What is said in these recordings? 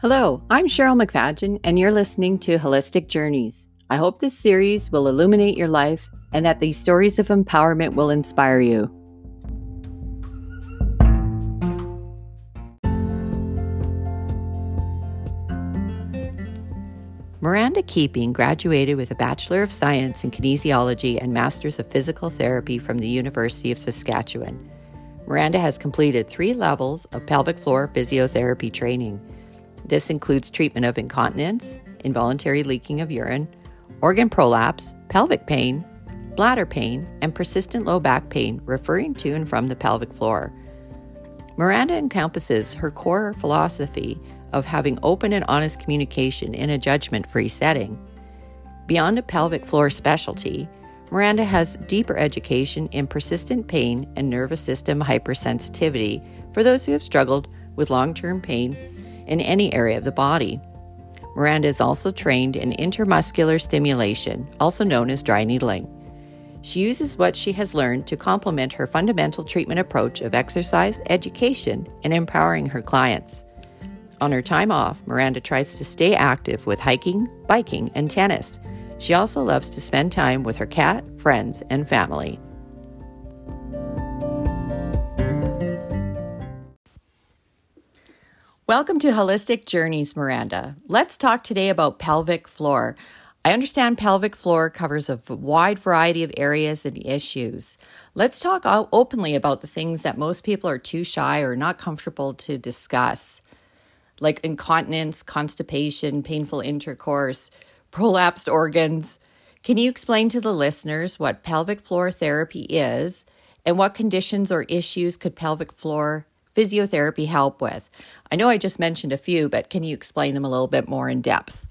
Hello, I'm Cheryl McFadgen, and you're listening to Holistic Journeys. I hope this series will illuminate your life and that these stories of empowerment will inspire you. Miranda Keeping graduated with a Bachelor of Science in Kinesiology and Masters of Physical Therapy from the University of Saskatchewan. Miranda has completed three levels of pelvic floor physiotherapy training. This includes treatment of incontinence, involuntary leaking of urine, organ prolapse, pelvic pain, bladder pain, and persistent low back pain referring to and from the pelvic floor. Miranda encompasses her core philosophy of having open and honest communication in a judgment free setting. Beyond a pelvic floor specialty, Miranda has deeper education in persistent pain and nervous system hypersensitivity for those who have struggled with long term pain in any area of the body. Miranda is also trained in intramuscular stimulation, also known as dry needling. She uses what she has learned to complement her fundamental treatment approach of exercise, education, and empowering her clients. On her time off, Miranda tries to stay active with hiking, biking, and tennis. She also loves to spend time with her cat, friends, and family. Welcome to Holistic Journeys, Miranda. Let's talk today about pelvic floor. I understand pelvic floor covers a wide variety of areas and issues. Let's talk openly about the things that most people are too shy or not comfortable to discuss, like incontinence, constipation, painful intercourse, prolapsed organs. Can you explain to the listeners what pelvic floor therapy is and what conditions or issues could pelvic floor physiotherapy help with? I know I just mentioned a few, but can you explain them a little bit more in depth?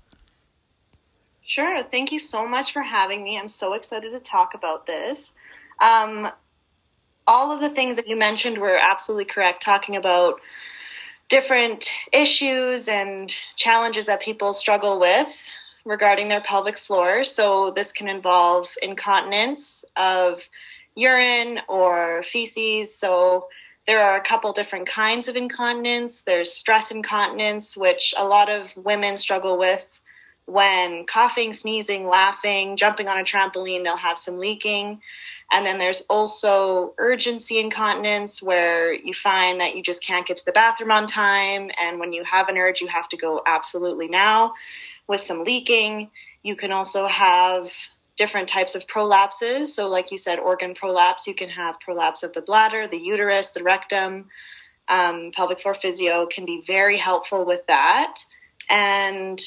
Sure. Thank you so much for having me. I'm so excited to talk about this. Um, all of the things that you mentioned were absolutely correct, talking about different issues and challenges that people struggle with regarding their pelvic floor. So, this can involve incontinence of urine or feces. So, there are a couple different kinds of incontinence. There's stress incontinence, which a lot of women struggle with when coughing, sneezing, laughing, jumping on a trampoline, they'll have some leaking. And then there's also urgency incontinence, where you find that you just can't get to the bathroom on time. And when you have an urge, you have to go absolutely now with some leaking. You can also have different types of prolapses. So, like you said, organ prolapse, you can have prolapse of the bladder, the uterus, the rectum. Um, pelvic floor physio can be very helpful with that. And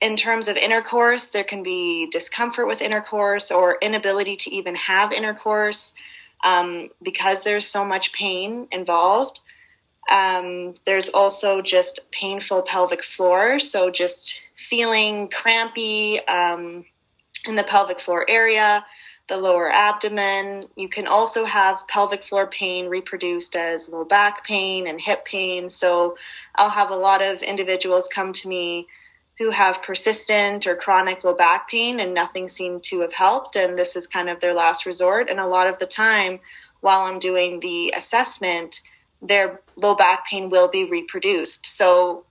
in terms of intercourse, there can be discomfort with intercourse or inability to even have intercourse um, because there's so much pain involved. Um, there's also just painful pelvic floor, so just feeling crampy, um, in the pelvic floor area, the lower abdomen. You can also have pelvic floor pain reproduced as low back pain and hip pain. So I'll have a lot of individuals come to me who have persistent or chronic low back pain and nothing seemed to have helped. And this is kind of their last resort. And a lot of the time, while I'm doing the assessment, their low back pain will be reproduced. So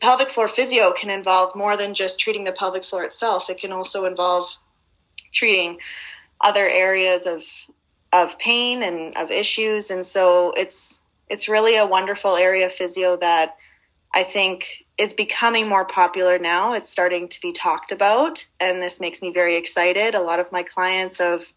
pelvic floor physio can involve more than just treating the pelvic floor itself. It can also involve treating other areas of of pain and of issues and so it's it's really a wonderful area of physio that I think is becoming more popular now. It's starting to be talked about, and this makes me very excited. A lot of my clients of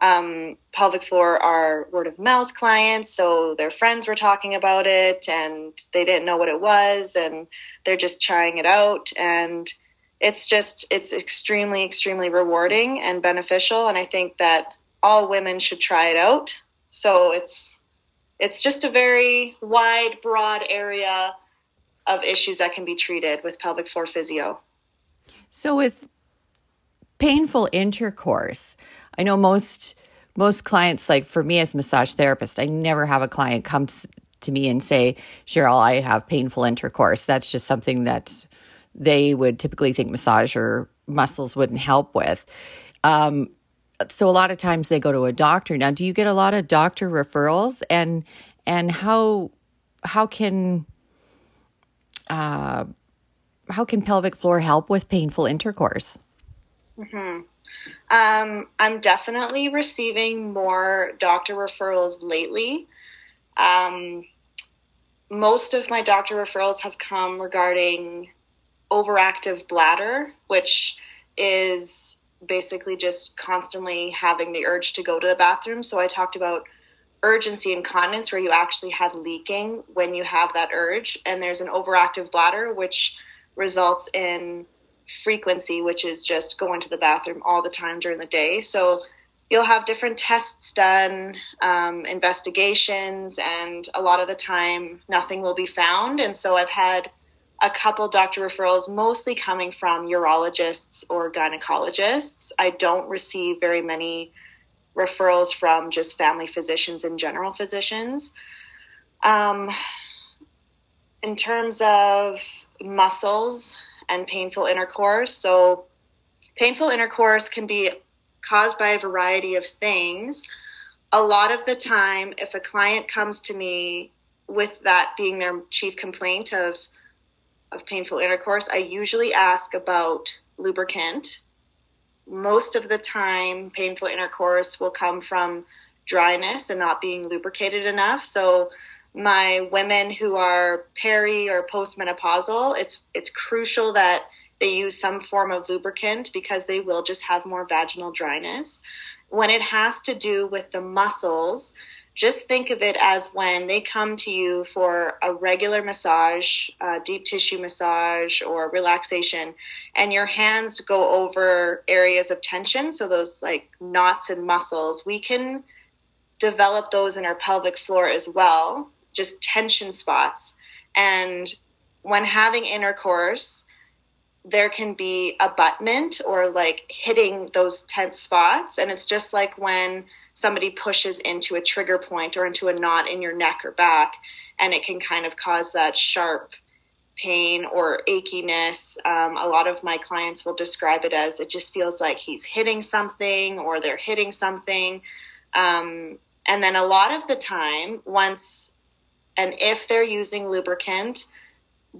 um, pelvic floor are word of mouth clients, so their friends were talking about it and they didn't know what it was, and they're just trying it out. And it's just, it's extremely, extremely rewarding and beneficial. And I think that all women should try it out. So it's, it's just a very wide, broad area of issues that can be treated with pelvic floor physio. So, with painful intercourse, I know most most clients like for me as a massage therapist, I never have a client come to me and say, "Cheryl, I have painful intercourse." That's just something that they would typically think massage or muscles wouldn't help with. Um, so a lot of times they go to a doctor. Now, do you get a lot of doctor referrals and and how how can uh, how can pelvic floor help with painful intercourse? Mm-hmm. Um, I'm definitely receiving more doctor referrals lately. Um, most of my doctor referrals have come regarding overactive bladder, which is basically just constantly having the urge to go to the bathroom. So I talked about urgency incontinence where you actually have leaking when you have that urge and there's an overactive bladder which results in frequency which is just going to the bathroom all the time during the day. So you'll have different tests done um, investigations and a lot of the time nothing will be found. And so i've had a couple doctor referrals mostly coming from urologists or gynecologists. I don't receive very many referrals from just family physicians and general physicians. Um, in terms of muscles and painful intercourse, so painful intercourse can be caused by a variety of things. A lot of the time, if a client comes to me with that being their chief complaint of of painful intercourse, I usually ask about lubricant most of the time, painful intercourse will come from dryness and not being lubricated enough. So, my women who are peri or postmenopausal, it's it's crucial that they use some form of lubricant because they will just have more vaginal dryness. When it has to do with the muscles, just think of it as when they come to you for a regular massage, uh, deep tissue massage, or relaxation, and your hands go over areas of tension, so those like knots and muscles, we can develop those in our pelvic floor as well, just tension spots. And when having intercourse, there can be abutment or like hitting those tense spots. And it's just like when somebody pushes into a trigger point or into a knot in your neck or back, and it can kind of cause that sharp pain or achiness. Um, a lot of my clients will describe it as it just feels like he's hitting something or they're hitting something. Um, and then a lot of the time, once and if they're using lubricant,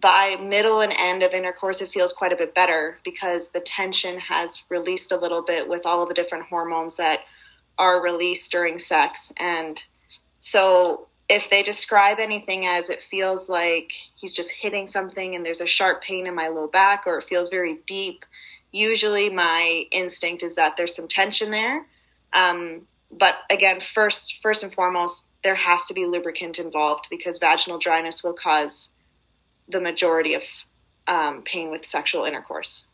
by middle and end of intercourse, it feels quite a bit better because the tension has released a little bit with all of the different hormones that are released during sex. And so if they describe anything as it feels like he's just hitting something and there's a sharp pain in my low back or it feels very deep, usually my instinct is that there's some tension there. Um, but again, first, first and foremost, there has to be lubricant involved because vaginal dryness will cause the majority of um, pain with sexual intercourse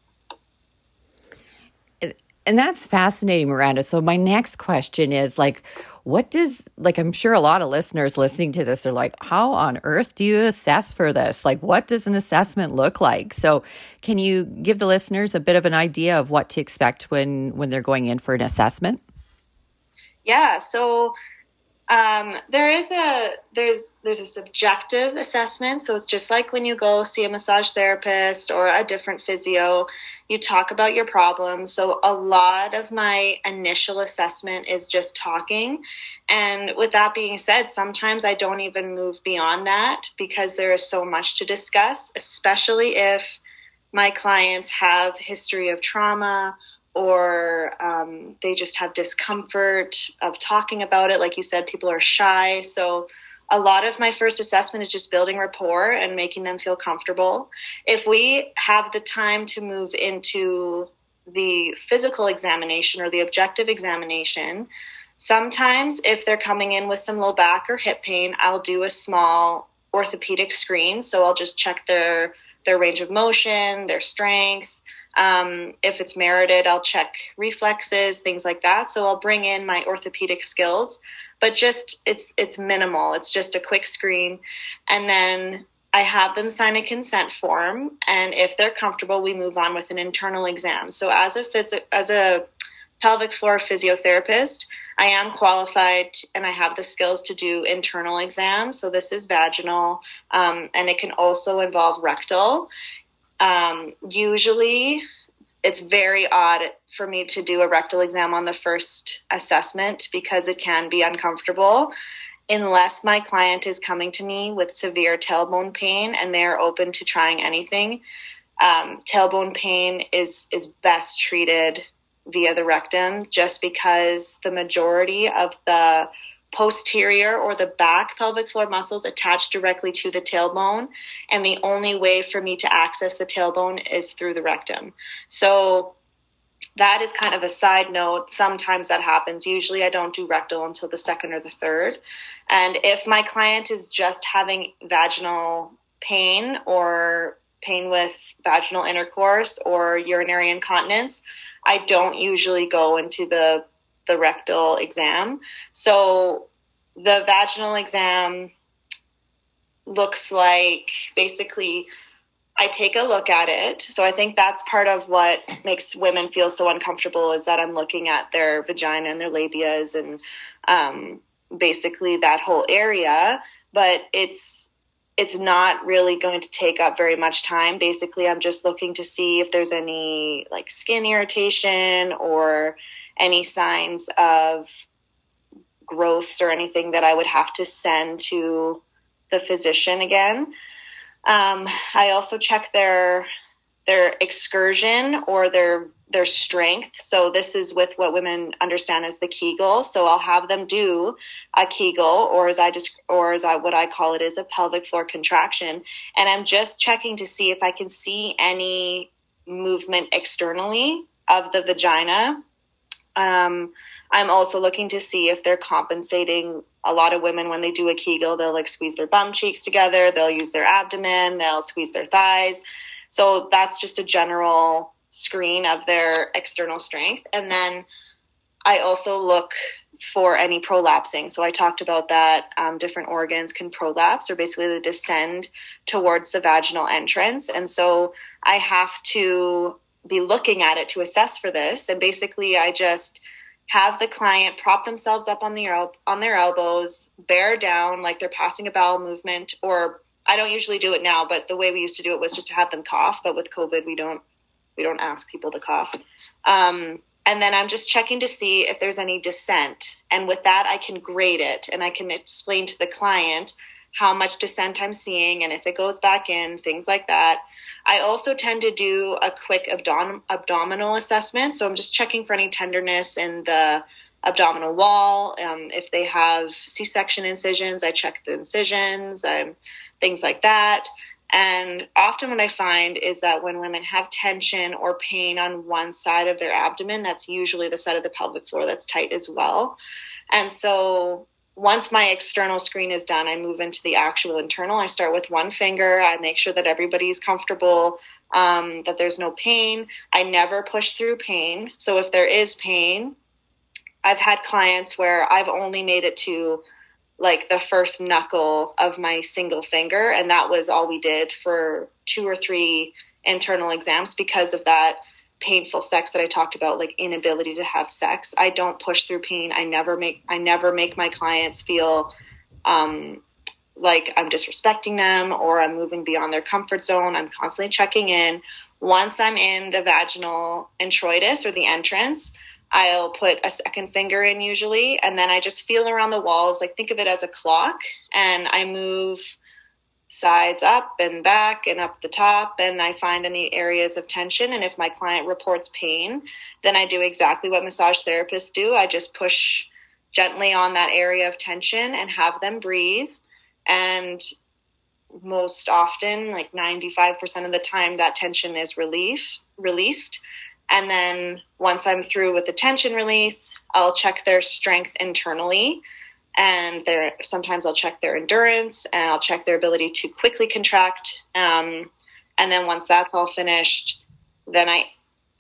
and that's fascinating, Miranda. So my next question is like, what does like I'm sure a lot of listeners listening to this are like, how on earth do you assess for this? Like, what does an assessment look like? So, can you give the listeners a bit of an idea of what to expect when when they're going in for an assessment? Yeah. So um, there is a there's there's a subjective assessment so it's just like when you go see a massage therapist or a different physio you talk about your problems so a lot of my initial assessment is just talking and with that being said sometimes i don't even move beyond that because there is so much to discuss especially if my clients have history of trauma or um, they just have discomfort of talking about it. Like you said, people are shy. So a lot of my first assessment is just building rapport and making them feel comfortable. If we have the time to move into the physical examination or the objective examination, sometimes if they're coming in with some low back or hip pain, I'll do a small orthopedic screen. So I'll just check their their range of motion, their strength, um, if it's merited, I'll check reflexes, things like that. So I'll bring in my orthopedic skills, but just it's it's minimal. It's just a quick screen, and then I have them sign a consent form, and if they're comfortable, we move on with an internal exam. So as a phys- as a pelvic floor physiotherapist, I am qualified and I have the skills to do internal exams. So this is vaginal, um, and it can also involve rectal. Um, usually, it's very odd for me to do a rectal exam on the first assessment because it can be uncomfortable. unless my client is coming to me with severe tailbone pain and they're open to trying anything. Um, tailbone pain is is best treated via the rectum just because the majority of the posterior or the back pelvic floor muscles attach directly to the tailbone and the only way for me to access the tailbone is through the rectum. So that is kind of a side note. Sometimes that happens. Usually i don't do rectal until the second or the third. And if my client is just having vaginal pain or pain with vaginal intercourse or urinary incontinence I don't usually go into the the rectal exam. So the vaginal exam looks like basically I take a look at it. So I think that's part of what makes women feel so uncomfortable is that I'm looking at their vagina and their labias and um, basically that whole area. But it's it's not really going to take up very much time. Basically, I'm just looking to see if there's any like skin irritation or any signs of growths or anything that I would have to send to the physician again. Um, I also check their their excursion or their their strength. So this is with what women understand as the Kegel. So I'll have them do a Kegel, or as I just, or as I what I call it is a pelvic floor contraction, and I'm just checking to see if I can see any movement externally of the vagina. Um, I'm also looking to see if they're compensating. A lot of women, when they do a Kegel, they'll like squeeze their bum cheeks together. They'll use their abdomen. They'll squeeze their thighs. So that's just a general screen of their external strength. And then I also look for any prolapsing. So I talked about that um, different organs can prolapse or basically they descend towards the vaginal entrance. And so I have to be looking at it to assess for this. And basically, I just have the client prop themselves up on their on their elbows, bear down like they're passing a bowel movement. Or I don't usually do it now, but the way we used to do it was just to have them cough. But with COVID, we don't we don't ask people to cough. Um, and then I'm just checking to see if there's any descent. And with that, I can grade it and I can explain to the client how much descent I'm seeing and if it goes back in, things like that. I also tend to do a quick abdom- abdominal assessment. So I'm just checking for any tenderness in the abdominal wall. Um, if they have C section incisions, I check the incisions, um, things like that. And often, what I find is that when women have tension or pain on one side of their abdomen, that's usually the side of the pelvic floor that's tight as well. And so, once my external screen is done, I move into the actual internal. I start with one finger. I make sure that everybody's comfortable, um, that there's no pain. I never push through pain. So, if there is pain, I've had clients where I've only made it to like the first knuckle of my single finger and that was all we did for two or three internal exams because of that painful sex that I talked about like inability to have sex. I don't push through pain. I never make I never make my clients feel um, like I'm disrespecting them or I'm moving beyond their comfort zone. I'm constantly checking in. Once I'm in the vaginal introitus or the entrance I'll put a second finger in usually, and then I just feel around the walls. Like think of it as a clock, and I move sides up and back and up the top, and I find any areas of tension. And if my client reports pain, then I do exactly what massage therapists do. I just push gently on that area of tension and have them breathe. And most often, like 95% of the time, that tension is relief released and then once I'm through with the tension release, I'll check their strength internally. And their, sometimes I'll check their endurance and I'll check their ability to quickly contract. Um, and then once that's all finished, then I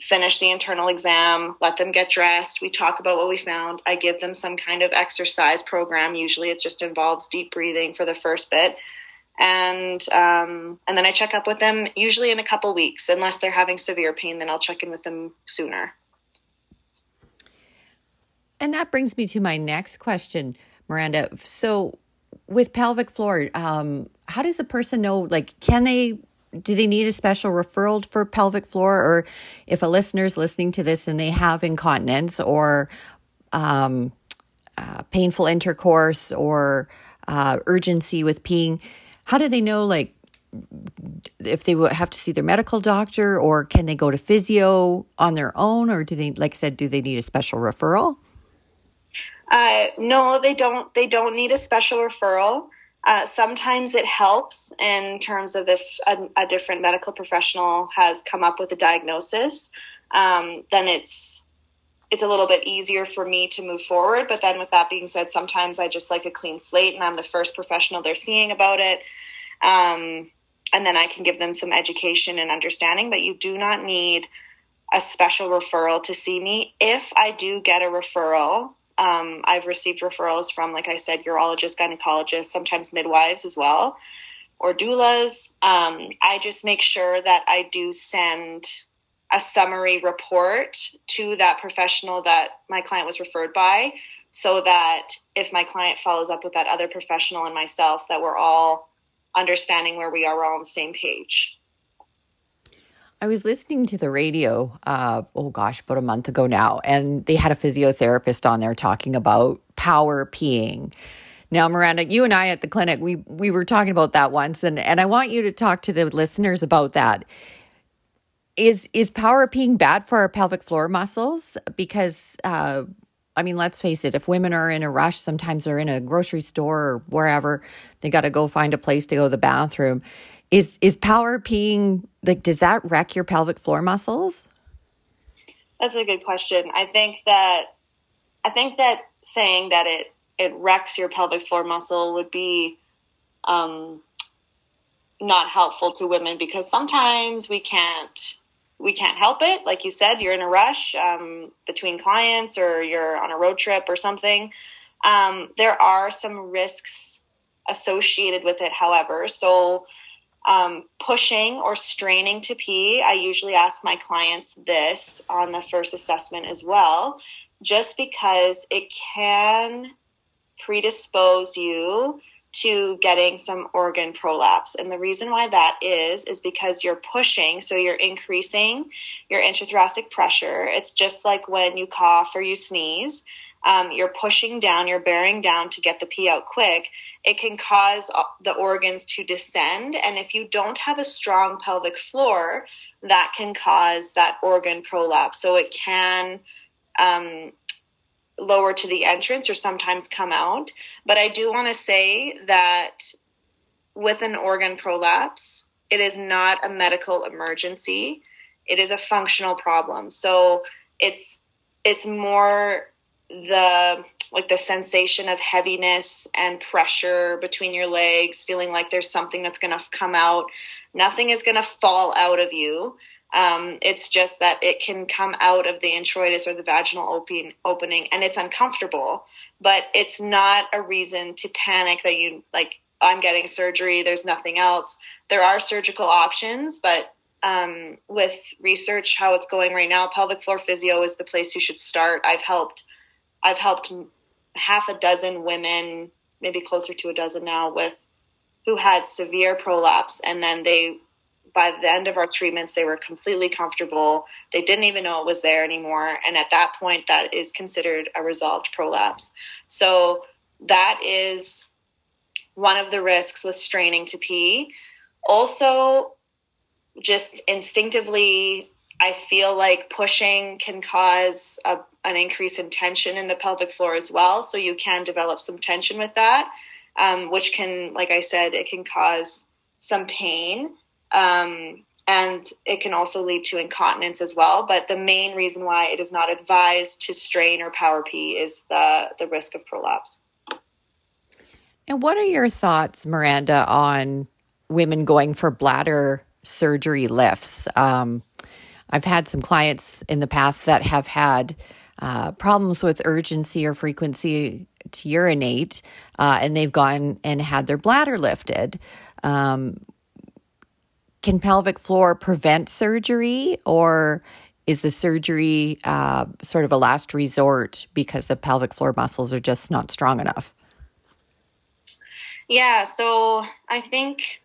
finish the internal exam, let them get dressed. We talk about what we found. I give them some kind of exercise program. Usually it just involves deep breathing for the first bit and um, and then I check up with them usually in a couple weeks. Unless they're having severe pain, then I'll check in with them sooner. And that brings me to my next question, Miranda. So, with pelvic floor, um, how does a person know? Like, can they? Do they need a special referral for pelvic floor, or if a listener is listening to this and they have incontinence or um, uh, painful intercourse or uh, urgency with peeing, how do they know, like, if they have to see their medical doctor or can they go to physio on their own or do they like i said do they need a special referral uh, no they don't they don't need a special referral uh, sometimes it helps in terms of if a, a, different medical professional has come up with a diagnosis um, then it's it's a little bit easier for me to move forward but then with that being said sometimes i just like a clean slate and i'm the first professional they're seeing about it um, and then I can give them some education and understanding. But you do not need a special referral to see me. If I do get a referral, um, I've received referrals from, like I said, urologists, gynecologists, sometimes midwives as well, or doulas. Um, I just make sure that I do send a summary report to that professional that my client was referred by so that if my client follows up with that other professional and myself that we're all understanding where we are all on the same page. I was listening to the radio, uh, oh gosh, about a month ago now, and they had a physiotherapist on there talking about power peeing. Now, Miranda, you and I at the clinic, we we were talking about that once, and and I want you to talk to the listeners about that. Is is power peeing bad for our pelvic floor muscles? Because uh, I mean, let's face it, if women are in a rush, sometimes they're in a grocery store or wherever, they got to go find a place to go to the bathroom. Is is power peeing like does that wreck your pelvic floor muscles? That's a good question. I think that I think that saying that it it wrecks your pelvic floor muscle would be um, not helpful to women because sometimes we can't we can't help it. Like you said, you're in a rush um, between clients or you're on a road trip or something. Um, there are some risks associated with it, however. So, um, pushing or straining to pee, I usually ask my clients this on the first assessment as well, just because it can predispose you to getting some organ prolapse. And the reason why that is, is because you're pushing, so you're increasing your intrathoracic pressure. It's just like when you cough or you sneeze. Um, you're pushing down, you're bearing down to get the pee out quick. It can cause the organs to descend. And if you don't have a strong pelvic floor, that can cause that organ prolapse. So it can um, lower to the entrance or sometimes come out. But I do want to say that with an organ prolapse, it is not a medical emergency. It is a functional problem. So it's it's more the like the sensation of heaviness and pressure between your legs, feeling like there's something that's going to come out. Nothing is going to fall out of you. Um, it's just that it can come out of the introitus or the vaginal open, opening and it's uncomfortable, but it's not a reason to panic that you like, I'm getting surgery, there's nothing else. There are surgical options, but um, with research, how it's going right now, pelvic floor physio is the place you should start. I've helped, I've helped half a dozen women, maybe closer to a dozen now, with who had severe prolapse, and then they by the end of our treatments, they were completely comfortable. They didn't even know it was there anymore. And at that point, that is considered a resolved prolapse. So that is one of the risks with straining to pee. Also, just instinctively, I feel like pushing can cause a, an increase in tension in the pelvic floor as well. So you can develop some tension with that, um, which can, like I said, it can cause some pain. Um, and it can also lead to incontinence as well. But the main reason why it is not advised to strain or power pee is the, the risk of prolapse. And what are your thoughts, Miranda, on women going for bladder surgery lifts? Um, I've had some clients in the past that have had uh, problems with urgency or frequency to urinate, uh, and they've gone and had their bladder lifted. Um, can pelvic floor prevent surgery or is the surgery uh, sort of a last resort because the pelvic floor muscles are just not strong enough? Yeah, so I think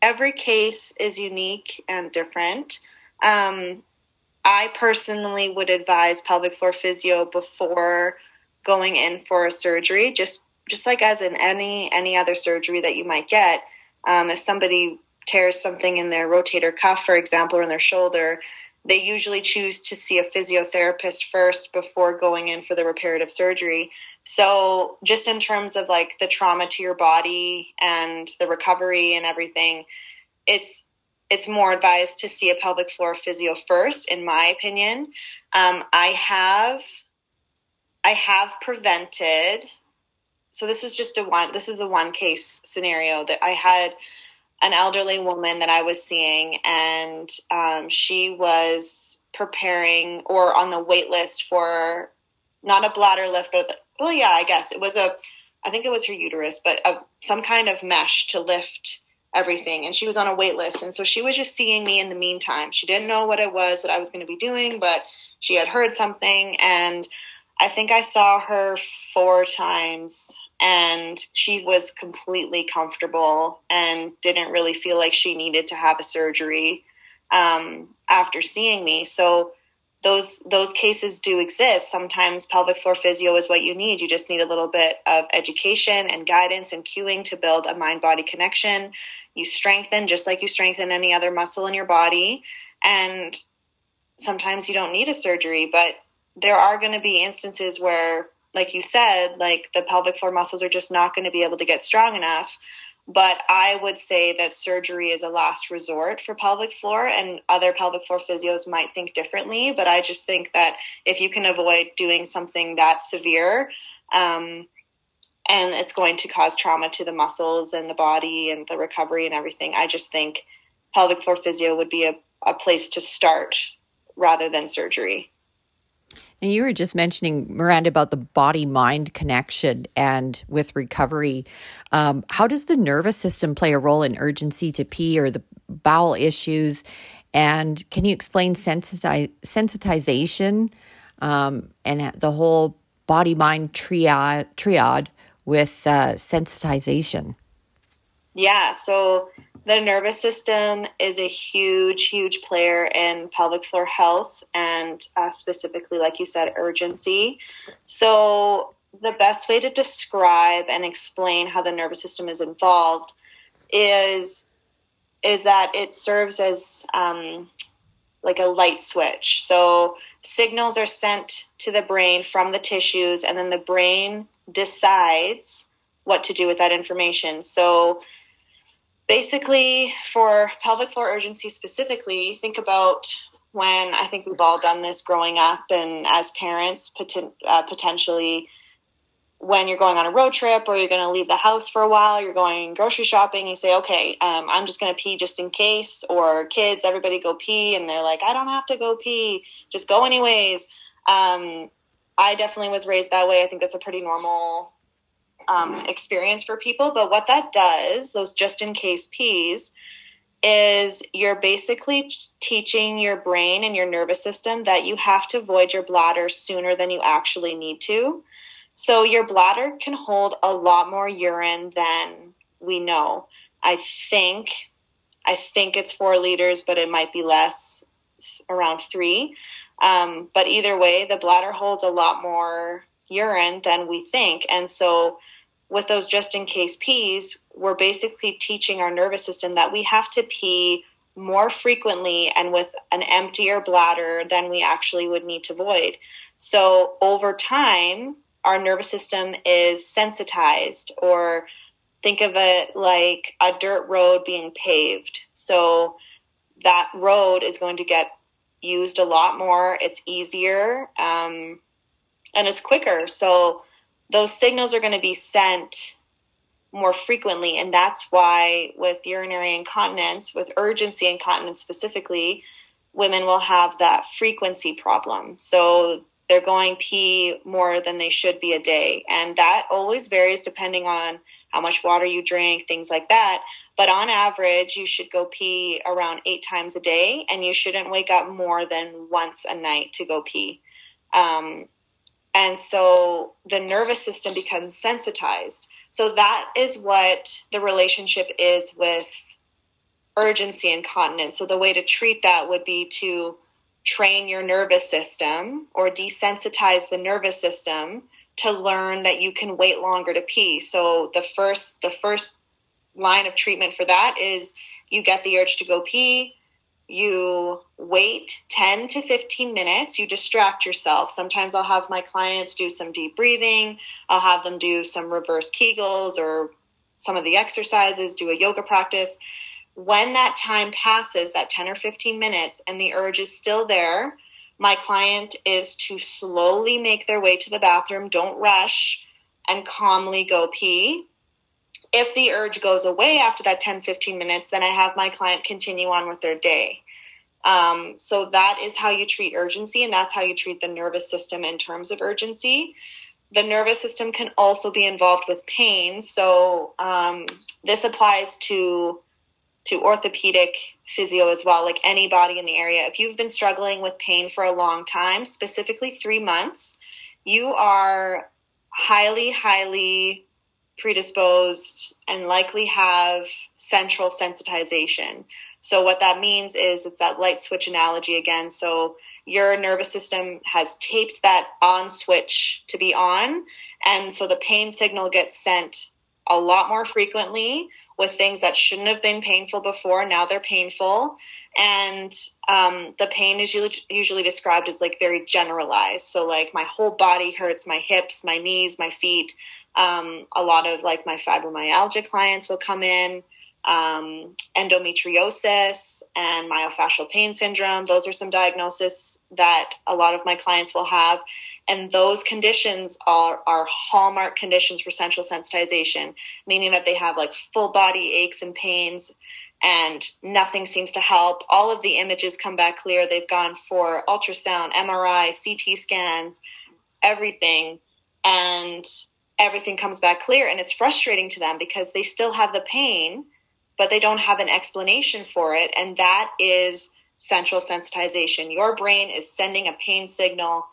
every case is unique and different. Um, I personally would advise pelvic floor physio before going in for a surgery, just just like as in any any other surgery that you might get. Um, if somebody tears something in their rotator cuff, for example, or in their shoulder, they usually choose to see a physiotherapist first before going in for the reparative surgery. So, just in terms of like the trauma to your body and the recovery and everything, it's it's more advised to see a pelvic floor physio first, in my opinion. Um, I have I have prevented. So this was just a one. This is a one case scenario that I had an elderly woman that I was seeing, and um, she was preparing or on the wait list for not a bladder lift, but well, yeah, I guess it was a. I think it was her uterus, but a, some kind of mesh to lift everything and she was on a wait list and so she was just seeing me in the meantime. She didn't know what it was that i was going to be doing but she had heard something and i think i saw her four times and she was completely comfortable and didn't really feel like she needed to have a surgery um, after seeing me. So those those cases do exist. Sometimes pelvic floor physio is what you need. You just need a little bit of education and guidance and cueing to build a mind body connection. You strengthen just like you strengthen any other muscle in your body. And sometimes you don't need a surgery, but there are going to be instances where like you said, like the pelvic floor muscles are just not going to be able to get strong enough. But I would say that surgery is a last resort for pelvic floor, and other pelvic floor physios might think differently. But I just think that if you can avoid doing something that severe, um, and it's going to cause trauma to the muscles and the body and the recovery and everything, I just think pelvic floor physio would be a, a place to start rather than surgery. And you were just mentioning, Miranda, about the body mind connection and with recovery. Um, how does the nervous system play a role in urgency to pee or the bowel issues? And can you explain sensiti- sensitization um, and the whole body mind triad, triad with uh, sensitization? Yeah, so the nervous system is a huge, huge player in pelvic floor health and uh, specifically, like you said, urgency. So, the best way to describe and explain how the nervous system is involved is is that it serves as um, like a light switch. So signals are sent to the brain from the tissues, and then the brain decides what to do with that information. So basically for pelvic floor urgency specifically think about when i think we've all done this growing up and as parents poten- uh, potentially when you're going on a road trip or you're going to leave the house for a while you're going grocery shopping you say okay um, i'm just going to pee just in case or kids everybody go pee and they're like i don't have to go pee just go anyways. Um, i definitely was raised that way. I think that's a pretty normal um, experience for people. But what that does, those just in case P's, is you're basically teaching your brain and your nervous system that you have to void your bladder sooner than you actually need to. So your bladder can hold a lot more urine than we know. I think I think it's 4 liters, but it might be less around 3. Um, but either way, the bladder holds a lot more urine than we think. And so with those just in case pees, we're basically teaching our nervous system that we have to pee more frequently and with an emptier bladder than we actually would need to void. So over time, our nervous system is sensitized, or think of it like a dirt road being paved. So that road is going to get used a lot more. It's easier um, and it's quicker. So those signals are going to be sent more frequently. And that's why, with urinary incontinence, with urgency incontinence specifically, women will have that frequency problem. So they're going pee more than they should be a day. And that always varies depending on how much water you drink, things like that. But on average, you should go pee around eight times a day, and you shouldn't wake up more than once a night to go pee. Um, and so the nervous system becomes sensitized. So that is what the relationship is with urgency incontinence. So the way to treat that would be to train your nervous system or desensitize the nervous system to learn that you can wait longer to pee. So the first the first line of treatment for that is you get the urge to go pee, you wait 10 to 15 minutes, you distract yourself. Sometimes I'll have my clients do some deep breathing, I'll have them do some reverse Kegels or some of the exercises, do a yoga practice. When that time passes, that 10 or 15 minutes, and the urge is still there, my client is to slowly make their way to the bathroom, don't rush, and calmly go pee. If the urge goes away after that 10 15 minutes, then I have my client continue on with their day. Um, so that is how you treat urgency, and that's how you treat the nervous system in terms of urgency. The nervous system can also be involved with pain. So um, this applies to to orthopedic physio as well, like anybody in the area. If you've been struggling with pain for a long time, specifically three months, you are highly, highly predisposed and likely have central sensitization. So what that means is it's that light switch analogy again. So your nervous system has taped that on switch to be on, and so the pain signal gets sent a lot more frequently with things that shouldn't have been painful before. Now they're painful. And um, the pain is usually, usually described as like very generalized. So, like, my whole body hurts, my hips, my knees, my feet. Um, a lot of like my fibromyalgia clients will come in. Um, endometriosis and myofascial pain syndrome. Those are some diagnoses that a lot of my clients will have. And those conditions are, are hallmark conditions for central sensitization, meaning that they have like full body aches and pains and nothing seems to help. All of the images come back clear. They've gone for ultrasound, MRI, CT scans, everything. And everything comes back clear. And it's frustrating to them because they still have the pain, but they don't have an explanation for it. And that is central sensitization. Your brain is sending a pain signal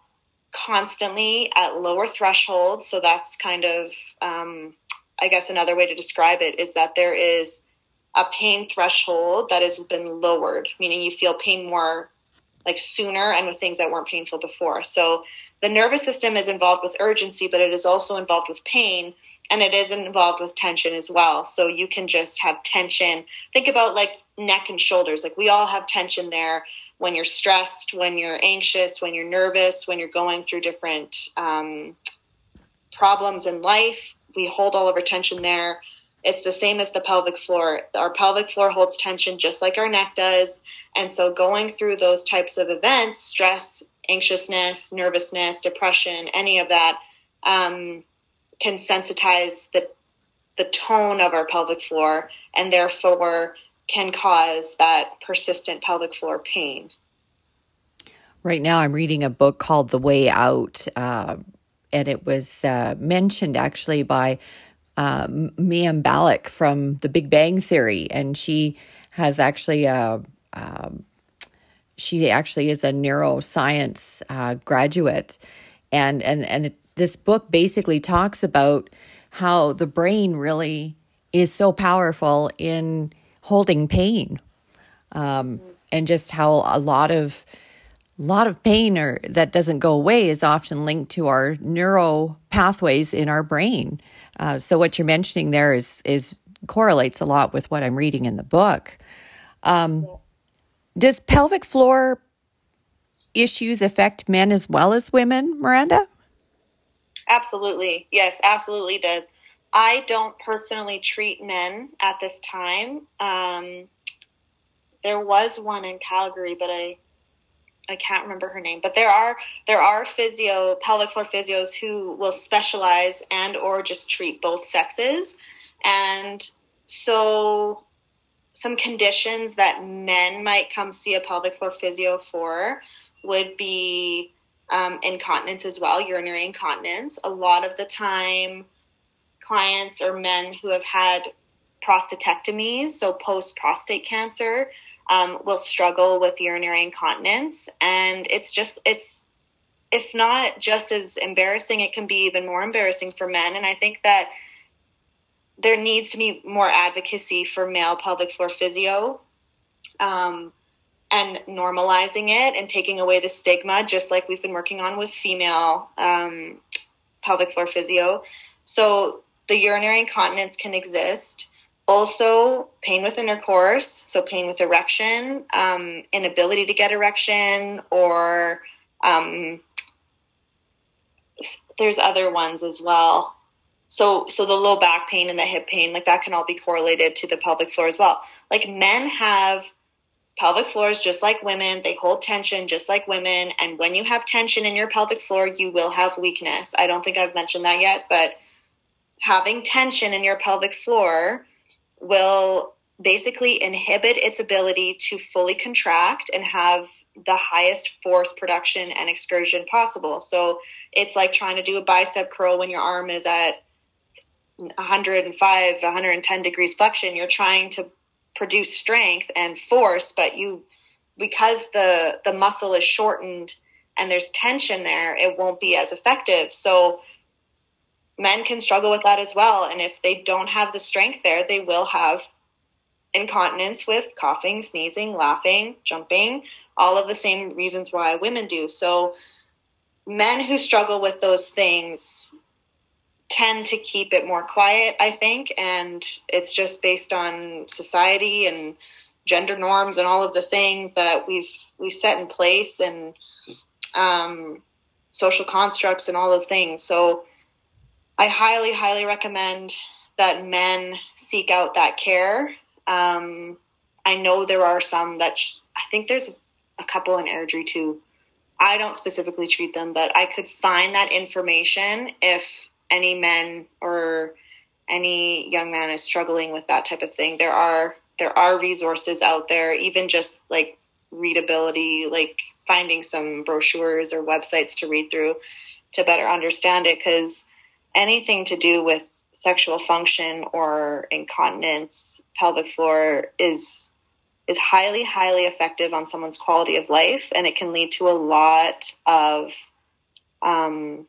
constantly at lower thresholds. So that's kind of, um, I guess, another way to describe it is that there is a pain threshold that has been lowered, meaning you feel pain more like sooner and with things that weren't painful before. So the nervous system is involved with urgency, but it is also involved with pain and it is involved with tension as well. So you can just have tension. Think about like neck and shoulders. Like we all have tension there when you're stressed, when you're anxious, when you're nervous, when you're going through different um, problems in life. We hold all of our tension there. It's the same as the pelvic floor. Our pelvic floor holds tension just like our neck does. And so, going through those types of events stress, anxiousness, nervousness, depression, any of that um, can sensitize the, the tone of our pelvic floor and therefore can cause that persistent pelvic floor pain. Right now, I'm reading a book called The Way Out, uh, and it was uh, mentioned actually by uh, Mayim Bialik from The Big Bang Theory, and she has actually a. Um, she actually is a neuroscience uh, graduate, and and and it, this book basically talks about how the brain really is so powerful in holding pain um, and just how a lot of lot of pain or that doesn't go away is often linked to our neuro pathways in our brain. Uh, so what you're mentioning there is is correlates a lot with what i'm reading in the book. Um, does pelvic floor issues affect men as well as women miranda absolutely yes absolutely does I don't personally treat men at this time. Um, there was one in Calgary, but I I can't remember her name. But there are there are physio pelvic floor physios who will specialize and or just treat both sexes, and so some conditions that men might come see a pelvic floor physio for would be um, incontinence as well, urinary incontinence. A lot of the time clients or men who have had prostatectomies, so post prostate cancer, um, will struggle with urinary incontinence. And it's just, it's, if not just as embarrassing, it can be even more embarrassing for men. And I think that there needs to be more advocacy for male pelvic floor physio um, and normalizing it and taking away the stigma, just like we've been working on with female um, pelvic floor physio. So the urinary incontinence can exist. Also, pain with intercourse, so pain with erection, um, inability to get erection, or um, there's other ones as well. So, so the low back pain and the hip pain, like that can all be correlated to the pelvic floor as well. Like men have pelvic floors just like women. They hold tension just like women. And when you have tension in your pelvic floor, you will have weakness. I don't think I've mentioned that yet, but having tension in your pelvic floor will basically inhibit its ability to fully contract and have the highest force production and excursion possible. So it's like trying to do a bicep curl when your arm is at 105, 110 degrees flexion. You're trying to produce strength and force, but you because the the muscle is shortened and there's tension there, it won't be as effective. So men can struggle with that as well. And if they don't have the strength there, they will have incontinence with coughing, sneezing, laughing, jumping, all of the same reasons why women do. So men who struggle with those things tend to keep it more quiet, I think, and it's just based on society and gender norms and all of the things that we've we've set in place and um, social constructs and all those things. So I highly, highly recommend that men seek out that care. Um, I know there are some that sh- I think there's a couple in Airdrie too. I don't specifically treat them, but I could find that information if any men or any young man is struggling with that type of thing. There are there are resources out there, even just like readability, like finding some brochures or websites to read through to better understand it because anything to do with sexual function or incontinence, pelvic floor is is highly highly effective on someone's quality of life and it can lead to a lot of um,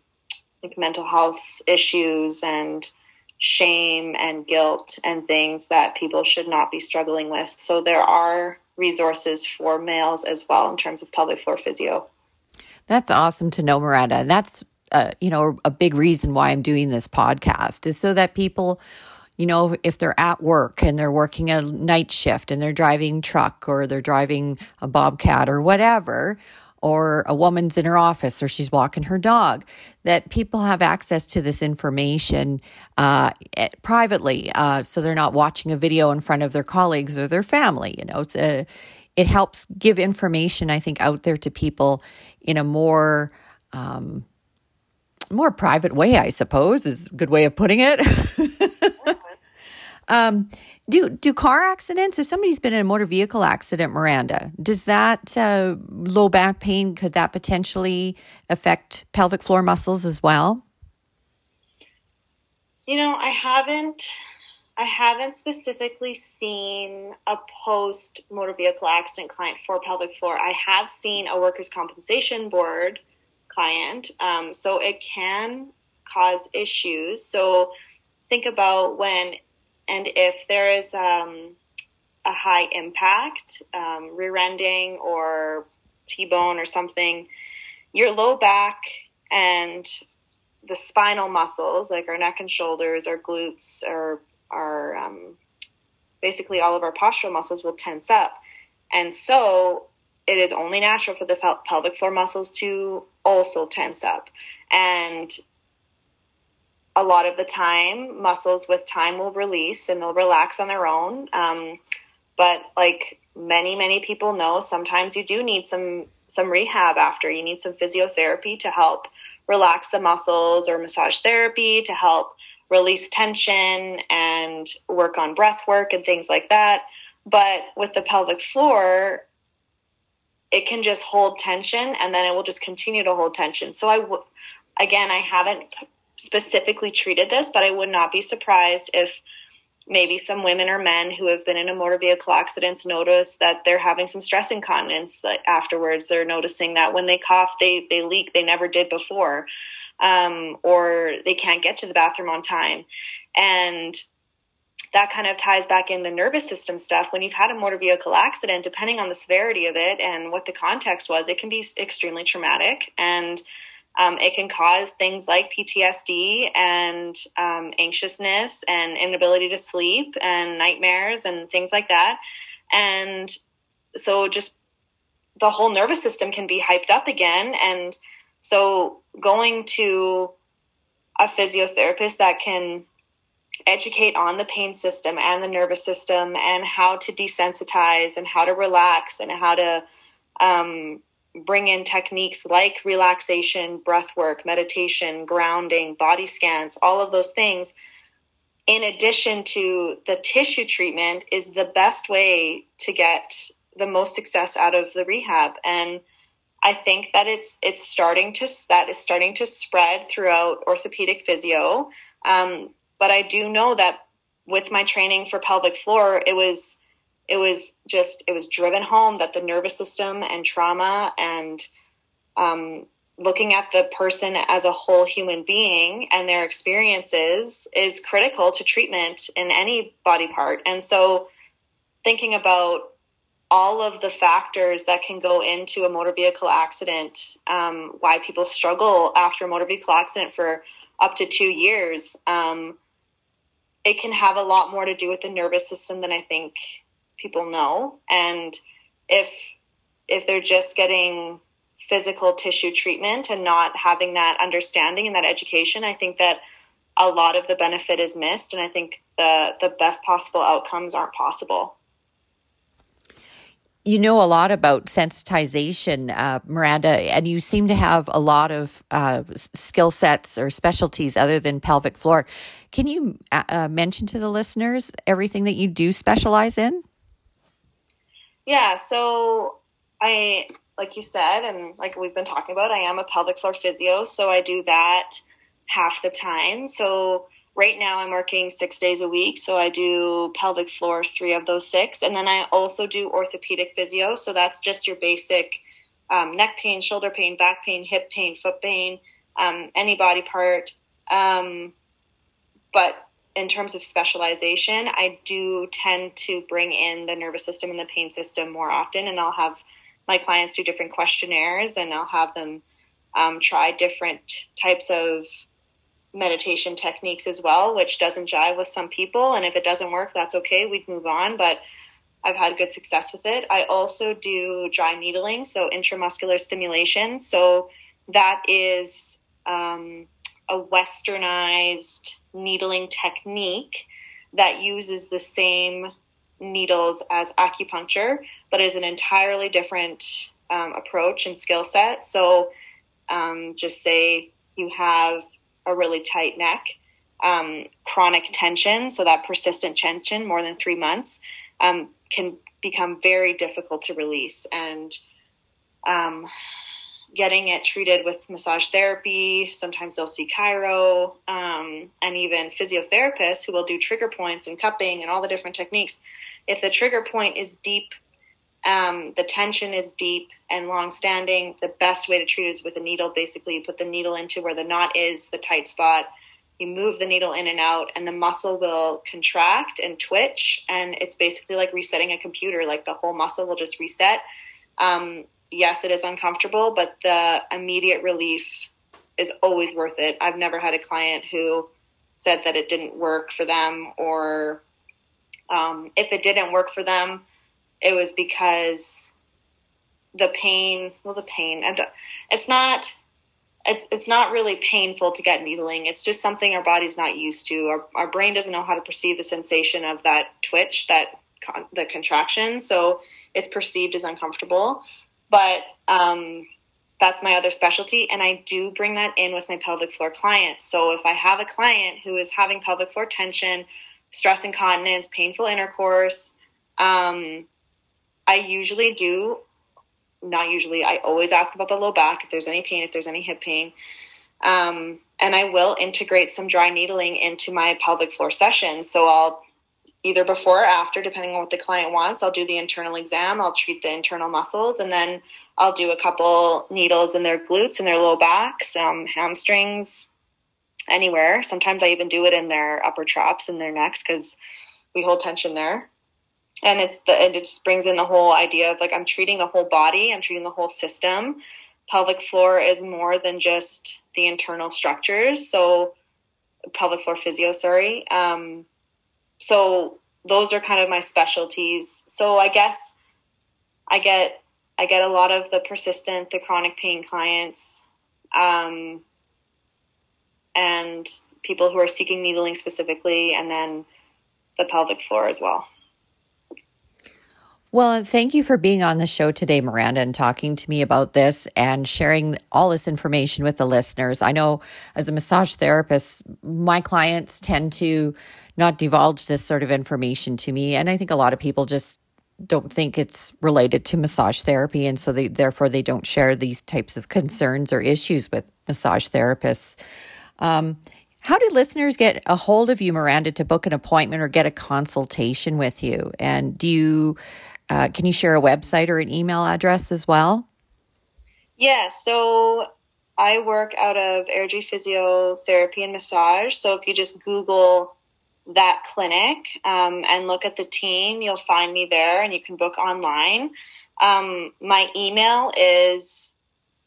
like mental health issues and shame and guilt and things that people should not be struggling with. So there are resources for males as well in terms of pelvic floor physio. That's awesome to know miranda. That's uh, you know, a big reason why I'm doing this podcast is so that people, you know, if they're at work and they're working a night shift and they're driving truck or they're driving a bobcat or whatever, or a woman's in her office or she's walking her dog, that people have access to this information uh, privately, uh, so they're not watching a video in front of their colleagues or their family. You know, it's a, it helps give information I think out there to people in a more um, more private way, I suppose, is a good way of putting it. um, do do car accidents? If somebody's been in a motor vehicle accident, Miranda, does that uh, low back pain could that potentially affect pelvic floor muscles as well? You know, I haven't. I haven't specifically seen a post motor vehicle accident client for pelvic floor. I have seen a workers' compensation board client. Um, so it can cause issues. So think about when and if there is um, a high impact, um, rear ending or T bone or something, your low back and the spinal muscles, like our neck and shoulders, our glutes, or our um, basically all of our postural muscles will tense up. And so it is only natural for the pel- pelvic floor muscles to also tense up. And a lot of the time, muscles with time will release and they'll relax on their own. Um, but like many, many people know, sometimes you do need some some rehab after. You need some physiotherapy to help relax the muscles or massage therapy to help release tension and work on breath work and things like that. But with the pelvic floor, it can just hold tension and then it will just continue to hold tension. So I would, again, I haven't specifically treated this, but I would not be surprised if maybe some women or men who have been in a motor vehicle accidents notice that they're having some stress incontinence like afterwards they're noticing that when they cough they they leak they never did before um, or they can't get to the bathroom on time and that kind of ties back in the nervous system stuff. When you've had a motor vehicle accident, depending on the severity of it and what the context was, it can be extremely traumatic. And um, it can cause things like PTSD and um, anxiousness and inability to sleep and nightmares and things like that. And so just the whole nervous system can be hyped up again. And so going to a physiotherapist that can educate on the pain system and the nervous system and how to desensitize and how to relax and how to um, bring in techniques like relaxation, breath work, meditation, grounding, body scans, all of those things, in addition to the tissue treatment, is the best way to get the most success out of the rehab. And I think that it's it's starting to that is starting to spread throughout orthopedic physio. Um, but I do know that with my training for pelvic floor, it was it was just it was driven home that the nervous system and trauma and um, looking at the person as a whole human being and their experiences is critical to treatment in any body part. And so thinking about all of the factors that can go into a motor vehicle accident um, why people struggle after a motor vehicle accident for up to two years um, it can have a lot more to do with the nervous system than i think people know and if if they're just getting physical tissue treatment and not having that understanding and that education i think that a lot of the benefit is missed and i think the the best possible outcomes aren't possible you know a lot about sensitization, uh, Miranda, and you seem to have a lot of uh, skill sets or specialties other than pelvic floor. Can you uh, uh mention to the listeners everything that you do specialize in? Yeah, so I, like you said, and like we've been talking about, I am a pelvic floor physio, so I do that half the time. So right now I'm working six days a week, so I do pelvic floor three of those six, and then I also do orthopedic physio. So that's just your basic um, neck pain, shoulder pain, back pain, hip pain, foot pain, um, any body part. Um, but in terms of specialization, I do tend to bring in the nervous system and the pain system more often, and I'll have my clients do different questionnaires and I'll have them um, try different types of meditation techniques as well, which doesn't jive with some people. And if it doesn't work, that's okay. We'd move on. But I've had good success with it. I also do dry needling, so intramuscular stimulation. So that is um, a westernized needling technique that uses the same needles as acupuncture, but is an entirely different um, approach and skill set. So, um, just say you have a really tight neck, um, chronic tension, so that persistent tension more than three months um, can become very difficult to release. And um, getting it treated with massage therapy. Sometimes they'll see chiro um, and even physiotherapists who will do trigger points and cupping and all the different techniques. If the trigger point is deep, um, the tension is deep and long standing, the best way to treat it is with a needle. Basically, you put the needle into where the knot is, the tight spot. You move the needle in and out, and the muscle will contract and twitch. And it's basically like resetting a computer, like the whole muscle will just reset. Um, yes, it is uncomfortable, but the immediate relief is always worth it. I've never had a client who said that it didn't work for them, or um, if it didn't work for them, it was because the pain. Well, the pain, and it's not. It's, it's not really painful to get needling. It's just something our body's not used to. Our, our brain doesn't know how to perceive the sensation of that twitch, that con- the contraction. So it's perceived as uncomfortable but um, that's my other specialty and i do bring that in with my pelvic floor clients. So if i have a client who is having pelvic floor tension stress incontinence painful intercourse um, i usually do not usually i always ask about the low back if there's any pain if there's any hip pain. Um, and i will integrate some dry needling into my pelvic floor sessions. So i'll either before or after, depending on what the client wants. I'll do the internal exam, I'll treat the internal muscles, and then I'll do a couple needles in their glutes and their low back, some hamstrings, anywhere. Sometimes I even do it in their upper traps and their necks because we hold tension there. And it's the and it just brings in the whole idea of like I'm treating the whole body, I'm treating the whole system. pelvic floor is more than just the internal structures. So, pelvic floor physio, sorry. Um, so, those are kind of my specialties. So, I guess I get I get a lot of the persistent, the chronic pain clients, um, and people who are seeking needling specifically, and then the pelvic floor as well. Well, thank you for being on the show today, Miranda, and talking to me about this and sharing all this information with the listeners. I know as a massage therapist, my clients tend to not divulge this sort of information to me. And I think a lot of people just don't think it's related to massage therapy. And so they, therefore, they don't share these types of concerns or issues with massage therapists. Um, how do listeners get a hold of you, Miranda, to book an appointment or get a consultation with you? And do you uh, can you share a website or an email address as well? Yeah, so I work out of Airdrie Physiotherapy and Massage. So if you just Google that clinic um, and look at the team, you'll find me there and you can book online. Um, my email is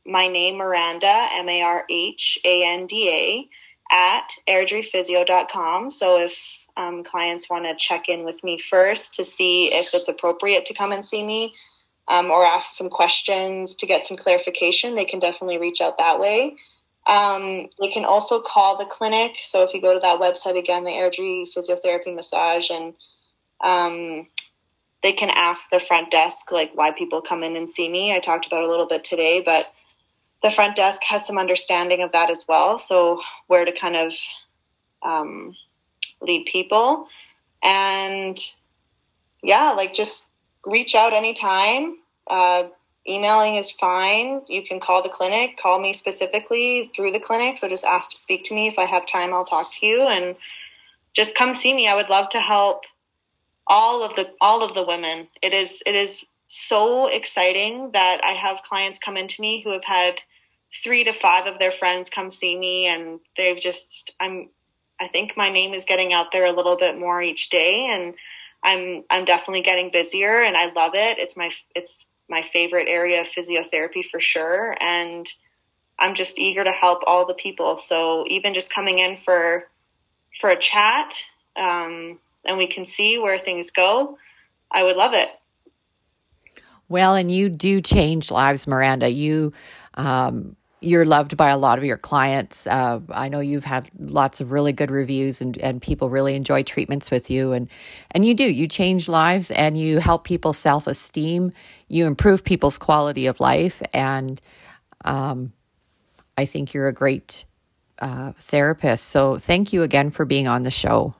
my name Miranda, M A R H A N D A, at airdriephysio.com. So if um, clients want to check in with me first to see if it's appropriate to come and see me um, or ask some questions to get some clarification, they can definitely reach out that way. Um, they can also call the clinic. So if you go to that website again, the Airdrie Physiotherapy Massage, and um, they can ask the front desk like why people come in and see me. I talked about a little bit today, but the front desk has some understanding of that as well. So where to kind of um, lead people. And yeah, like just reach out anytime. Uh, emailing is fine. You can call the clinic, call me specifically through the clinic. So just ask to speak to me. If I have time, I'll talk to you and just come see me. I would love to help all of the all of the women. It is it is so exciting that I have clients come into me who have had three to five of their friends come see me and they've just I'm I think my name is getting out there a little bit more each day, and I'm I'm definitely getting busier, and I love it. It's my it's my favorite area of physiotherapy for sure, and I'm just eager to help all the people. So even just coming in for for a chat, um, and we can see where things go, I would love it. Well, and you do change lives, Miranda. You um, you're loved by a lot of your clients. Uh, I know you've had lots of really good reviews and, and people really enjoy treatments with you. And, and you do, you change lives and you help people self esteem. You improve people's quality of life. And um, I think you're a great uh, therapist. So thank you again for being on the show.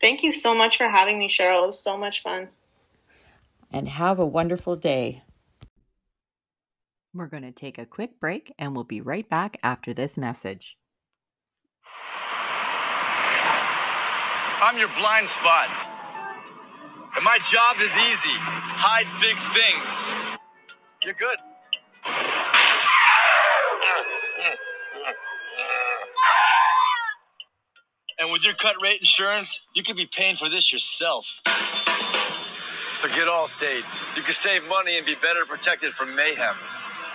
Thank you so much for having me, Cheryl. It was so much fun. And have a wonderful day. We're going to take a quick break and we'll be right back after this message. I'm your blind spot. And my job is easy hide big things. You're good. And with your cut rate insurance, you could be paying for this yourself. So get Allstate. You can save money and be better protected from mayhem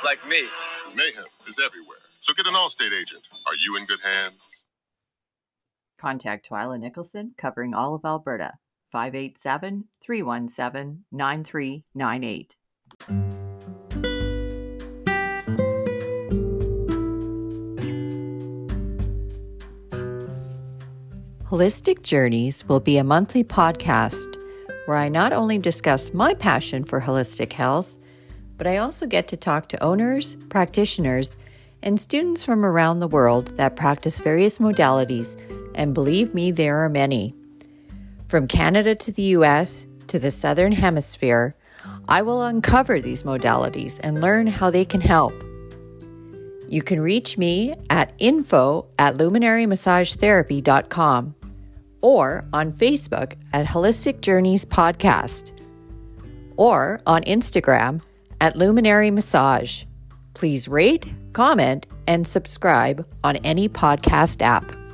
like me. Mayhem is everywhere. So get an Allstate agent. Are you in good hands? Contact Twyla Nicholson, covering all of Alberta. 587 317 9398. Holistic Journeys will be a monthly podcast where I not only discuss my passion for holistic health, but I also get to talk to owners, practitioners, and students from around the world that practice various modalities, and believe me, there are many. From Canada to the US to the Southern Hemisphere, I will uncover these modalities and learn how they can help. You can reach me at info at luminarymassagetherapy.com or on Facebook at Holistic Journeys Podcast or on Instagram at Luminary Massage. Please rate, comment, and subscribe on any podcast app.